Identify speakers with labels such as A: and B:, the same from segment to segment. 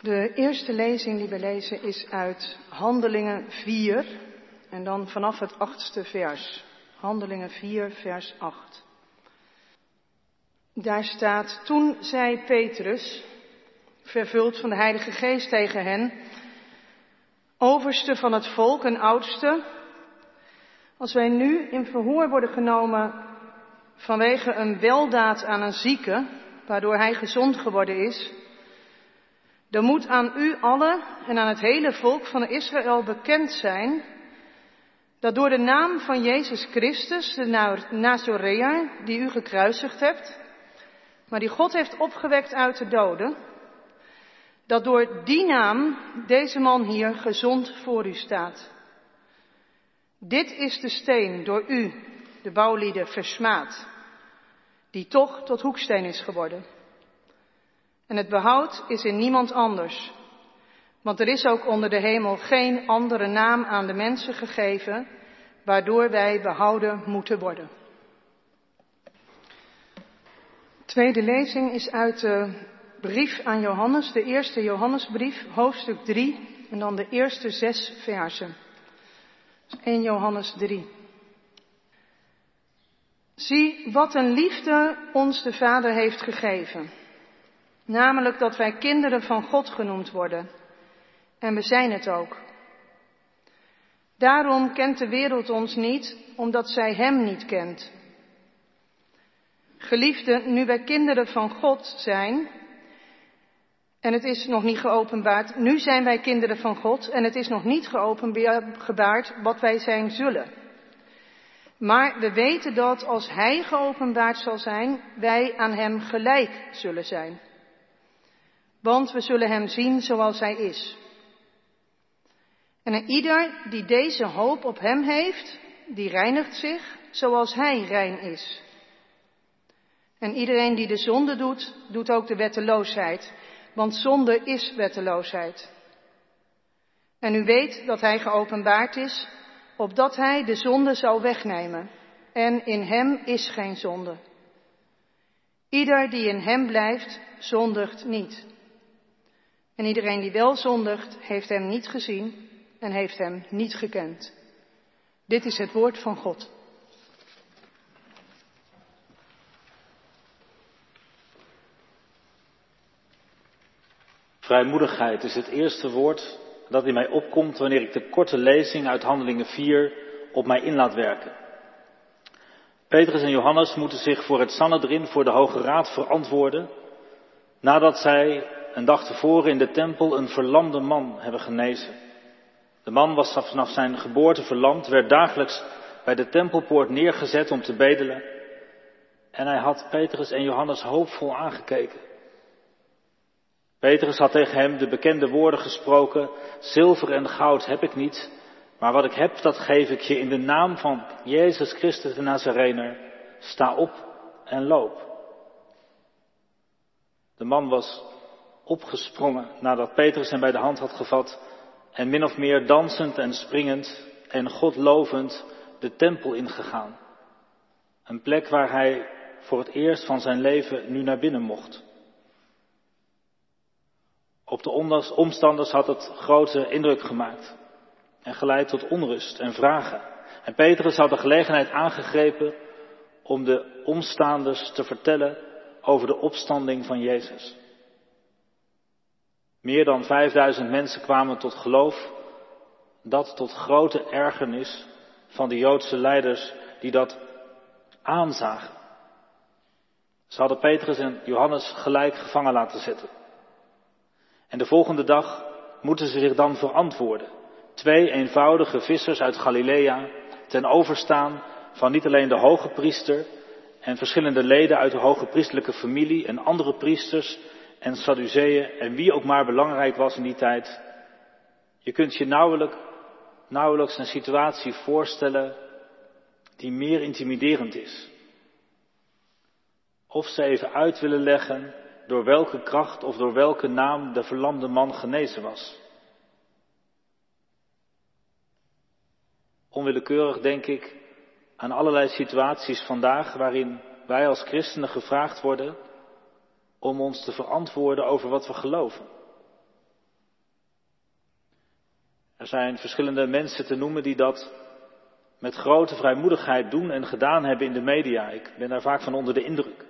A: De eerste lezing die we lezen is uit Handelingen 4 en dan vanaf het achtste vers. Handelingen 4, vers 8. Daar staat, toen zei Petrus, vervuld van de Heilige Geest tegen hen, overste van het volk en oudste, als wij nu in verhoor worden genomen vanwege een weldaad aan een zieke, waardoor hij gezond geworden is, dan moet aan u allen en aan het hele volk van Israël bekend zijn dat door de naam van Jezus Christus, de Nazoreër, die u gekruisigd hebt, maar die God heeft opgewekt uit de doden, dat door die naam deze man hier gezond voor u staat. Dit is de steen door u, de bouwlieden, versmaad, die toch tot hoeksteen is geworden. En het behoud is in niemand anders. Want er is ook onder de hemel geen andere naam aan de mensen gegeven, waardoor wij behouden moeten worden. Tweede lezing is uit de brief aan Johannes, de eerste Johannesbrief, hoofdstuk 3, en dan de eerste zes versen. 1 Johannes 3. Zie wat een liefde ons de Vader heeft gegeven. Namelijk dat wij kinderen van God genoemd worden. En we zijn het ook. Daarom kent de wereld ons niet, omdat zij Hem niet kent. Geliefden, nu wij kinderen van God zijn, en het is nog niet geopenbaard, nu zijn wij kinderen van God en het is nog niet geopenbaard wat wij zijn zullen. Maar we weten dat als Hij geopenbaard zal zijn, wij aan Hem gelijk zullen zijn. Want we zullen Hem zien zoals Hij is. En ieder die deze hoop op Hem heeft, die reinigt zich zoals Hij rein is. En iedereen die de zonde doet, doet ook de wetteloosheid, want zonde is wetteloosheid. En u weet dat Hij geopenbaard is, opdat Hij de zonde zou wegnemen. En in Hem is geen zonde. Ieder die in Hem blijft, zondigt niet. En iedereen die wel zondigt, heeft Hem niet gezien en heeft Hem niet gekend. Dit is het woord van God.
B: Vrijmoedigheid is het eerste woord dat in mij opkomt wanneer ik de korte lezing uit Handelingen 4 op mij in laat werken. Petrus en Johannes moeten zich voor het Sanhedrin, voor de Hoge Raad verantwoorden, nadat zij een dag tevoren in de tempel een verlamde man hebben genezen. De man was vanaf zijn geboorte verlamd, werd dagelijks bij de tempelpoort neergezet om te bedelen. En hij had Petrus en Johannes hoopvol aangekeken. Petrus had tegen hem de bekende woorden gesproken, zilver en goud heb ik niet, maar wat ik heb, dat geef ik je in de naam van Jezus Christus de Nazarener. Sta op en loop. De man was opgesprongen nadat Petrus hem bij de hand had gevat en min of meer dansend en springend en God lovend de tempel ingegaan. Een plek waar hij voor het eerst van zijn leven nu naar binnen mocht. Op de omstanders had het grote indruk gemaakt en geleid tot onrust en vragen. En Petrus had de gelegenheid aangegrepen om de omstaanders te vertellen over de opstanding van Jezus. Meer dan 5000 mensen kwamen tot geloof, dat tot grote ergernis van de Joodse leiders die dat aanzagen. Ze hadden Petrus en Johannes gelijk gevangen laten zetten. En de volgende dag moeten ze zich dan verantwoorden. Twee eenvoudige vissers uit Galilea ten overstaan van niet alleen de hoge priester en verschillende leden uit de hoge priestelijke familie en andere priesters en Sadduceeën en wie ook maar belangrijk was in die tijd. Je kunt je nauwelijks, nauwelijks een situatie voorstellen die meer intimiderend is. Of ze even uit willen leggen door welke kracht of door welke naam de verlamde man genezen was. Onwillekeurig denk ik aan allerlei situaties vandaag waarin wij als christenen gevraagd worden om ons te verantwoorden over wat we geloven. Er zijn verschillende mensen te noemen die dat met grote vrijmoedigheid doen en gedaan hebben in de media. Ik ben daar vaak van onder de indruk.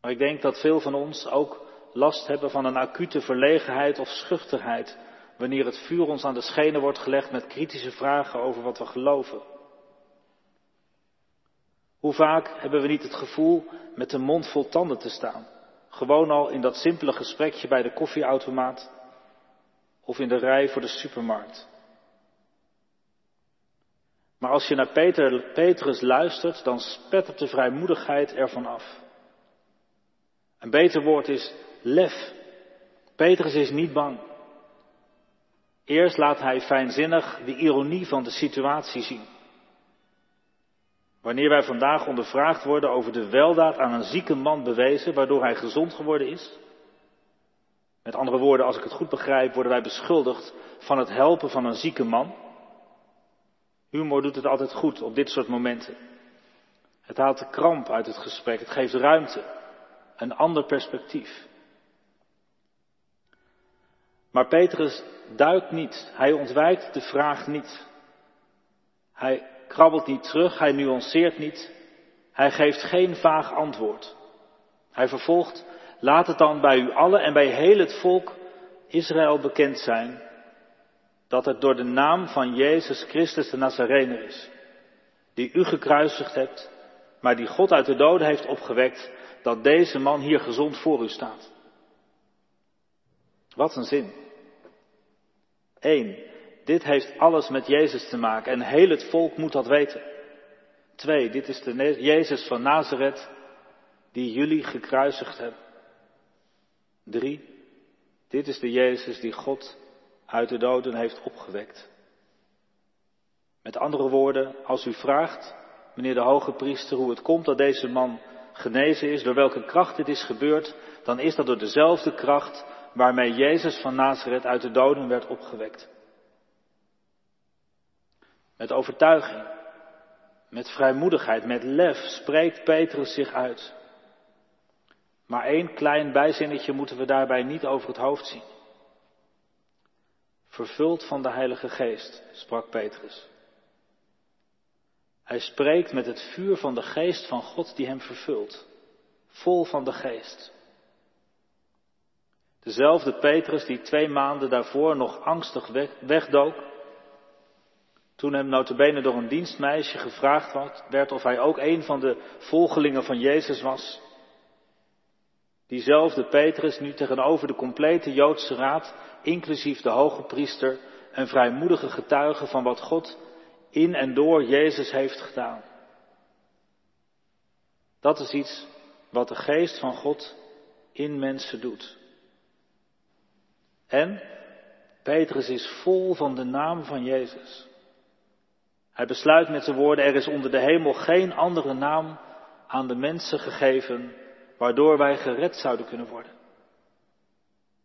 B: Maar ik denk dat veel van ons ook last hebben van een acute verlegenheid of schuchterheid wanneer het vuur ons aan de schenen wordt gelegd met kritische vragen over wat we geloven. Hoe vaak hebben we niet het gevoel met de mond vol tanden te staan? Gewoon al in dat simpele gesprekje bij de koffieautomaat of in de rij voor de supermarkt. Maar als je naar Peter, Petrus luistert, dan spettert de vrijmoedigheid ervan af. Een beter woord is lef. Petrus is niet bang. Eerst laat hij fijnzinnig de ironie van de situatie zien. Wanneer wij vandaag ondervraagd worden over de weldaad aan een zieke man bewezen, waardoor hij gezond geworden is. Met andere woorden, als ik het goed begrijp, worden wij beschuldigd van het helpen van een zieke man. Humor doet het altijd goed op dit soort momenten. Het haalt de kramp uit het gesprek, het geeft ruimte, een ander perspectief. Maar Petrus duikt niet, hij ontwijkt de vraag niet. Hij krabbelt niet terug, hij nuanceert niet, hij geeft geen vaag antwoord. Hij vervolgt, laat het dan bij u allen en bij heel het volk Israël bekend zijn dat het door de naam van Jezus Christus de Nazarener is, die u gekruisigd hebt, maar die God uit de doden heeft opgewekt, dat deze man hier gezond voor u staat. Wat een zin. Eén, dit heeft alles met Jezus te maken en heel het volk moet dat weten. Twee, dit is de Jezus van Nazareth die jullie gekruisigd hebben. Drie, dit is de Jezus die God uit de doden heeft opgewekt. Met andere woorden, als u vraagt, meneer de hoge priester, hoe het komt dat deze man genezen is, door welke kracht dit is gebeurd, dan is dat door dezelfde kracht waarmee Jezus van Nazareth uit de doden werd opgewekt. Met overtuiging, met vrijmoedigheid, met lef spreekt Petrus zich uit. Maar één klein bijzinnetje moeten we daarbij niet over het hoofd zien. Vervuld van de Heilige Geest, sprak Petrus. Hij spreekt met het vuur van de Geest van God die hem vervult. Vol van de Geest. Dezelfde Petrus die twee maanden daarvoor nog angstig wegdook. Toen hem notabene door een dienstmeisje gevraagd werd of hij ook een van de volgelingen van Jezus was. Diezelfde Petrus nu tegenover de complete Joodse raad, inclusief de hoge priester, een vrijmoedige getuige van wat God in en door Jezus heeft gedaan. Dat is iets wat de geest van God in mensen doet. En Petrus is vol van de naam van Jezus. Hij besluit met zijn woorden, er is onder de hemel geen andere naam aan de mensen gegeven waardoor wij gered zouden kunnen worden.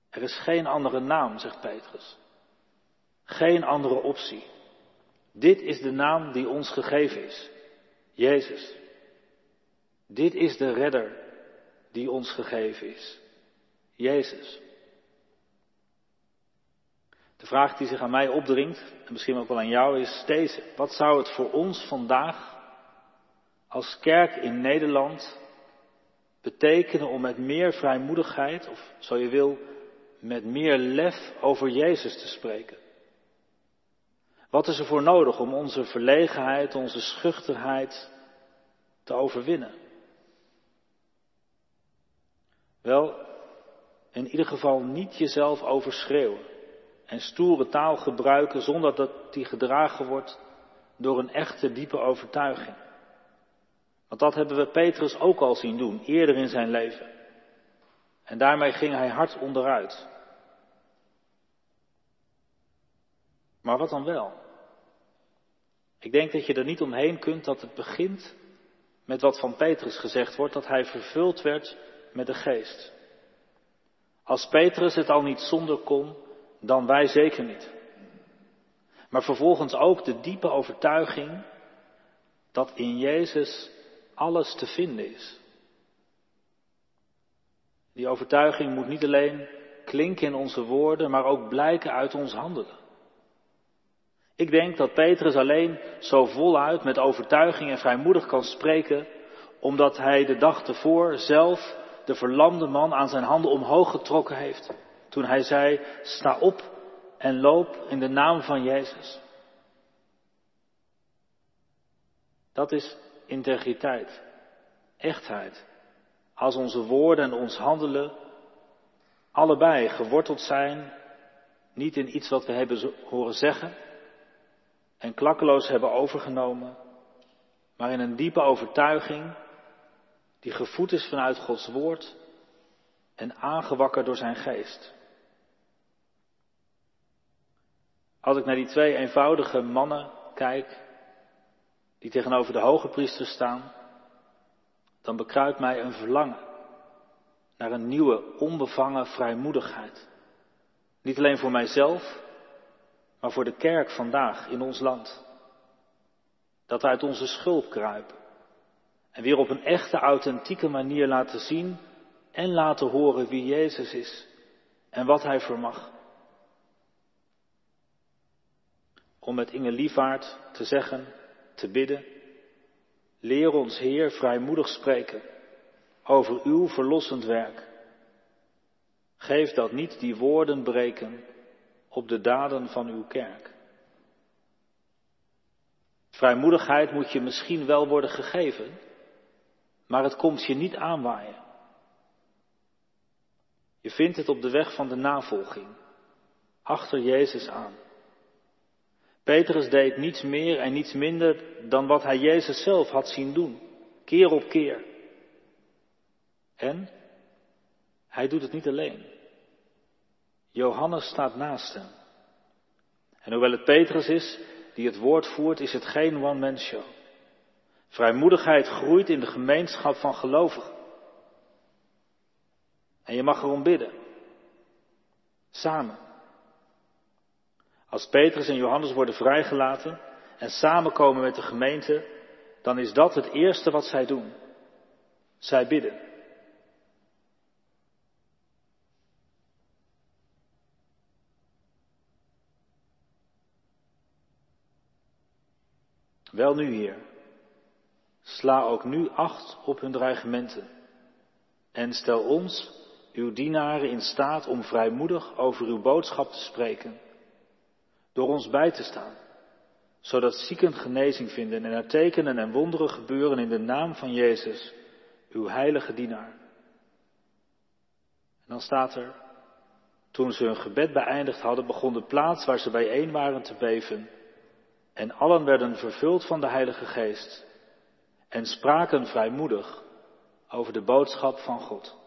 B: Er is geen andere naam, zegt Petrus. Geen andere optie. Dit is de naam die ons gegeven is. Jezus. Dit is de redder die ons gegeven is. Jezus. De vraag die zich aan mij opdringt, en misschien ook wel aan jou, is deze. Wat zou het voor ons vandaag als kerk in Nederland betekenen om met meer vrijmoedigheid, of zo je wil, met meer lef over Jezus te spreken? Wat is er voor nodig om onze verlegenheid, onze schuchterheid te overwinnen? Wel, in ieder geval niet jezelf overschreeuwen en stoere taal gebruiken zonder dat die gedragen wordt door een echte diepe overtuiging. Want dat hebben we Petrus ook al zien doen, eerder in zijn leven. En daarmee ging hij hard onderuit. Maar wat dan wel? Ik denk dat je er niet omheen kunt dat het begint met wat van Petrus gezegd wordt, dat hij vervuld werd met de geest. Als Petrus het al niet zonder kon, dan wij zeker niet. Maar vervolgens ook de diepe overtuiging dat in Jezus alles te vinden is. Die overtuiging moet niet alleen klinken in onze woorden, maar ook blijken uit ons handelen. Ik denk dat Petrus alleen zo voluit met overtuiging en vrijmoedig kan spreken, omdat hij de dag tevoren zelf de verlamde man aan zijn handen omhoog getrokken heeft. Toen hij zei, sta op en loop in de naam van Jezus. Dat is integriteit, echtheid. Als onze woorden en ons handelen allebei geworteld zijn, niet in iets wat we hebben horen zeggen en klakkeloos hebben overgenomen, maar in een diepe overtuiging die gevoed is vanuit Gods woord en aangewakkerd door zijn geest. Als ik naar die twee eenvoudige mannen kijk, die tegenover de hoge priester staan, dan bekruipt mij een verlangen naar een nieuwe, onbevangen vrijmoedigheid. Niet alleen voor mijzelf, maar voor de kerk vandaag in ons land. Dat we uit onze schulp kruipen en weer op een echte, authentieke manier laten zien en laten horen wie Jezus is en wat Hij vermag. Om met Inge Lievaart te zeggen, te bidden, leer ons Heer vrijmoedig spreken over uw verlossend werk. Geef dat niet die woorden breken op de daden van uw kerk. Vrijmoedigheid moet je misschien wel worden gegeven, maar het komt je niet aanwaaien. Je vindt het op de weg van de navolging, achter Jezus aan. Petrus deed niets meer en niets minder dan wat hij Jezus zelf had zien doen, keer op keer. En hij doet het niet alleen. Johannes staat naast hem. En hoewel het Petrus is die het woord voert, is het geen one-man show. Vrijmoedigheid groeit in de gemeenschap van gelovigen. En je mag erom bidden. Samen. Als Petrus en Johannes worden vrijgelaten en samenkomen met de gemeente, dan is dat het eerste wat zij doen. Zij bidden. Wel nu, Heer, sla ook nu acht op hun dreigementen en stel ons, uw dienaren, in staat om vrijmoedig over uw boodschap te spreken, door ons bij te staan, zodat zieken genezing vinden en er tekenen en wonderen gebeuren in de naam van Jezus, uw heilige dienaar. En dan staat er, toen ze hun gebed beëindigd hadden, begon de plaats waar ze bijeen waren te beven. En allen werden vervuld van de Heilige Geest en spraken vrijmoedig over de boodschap van God.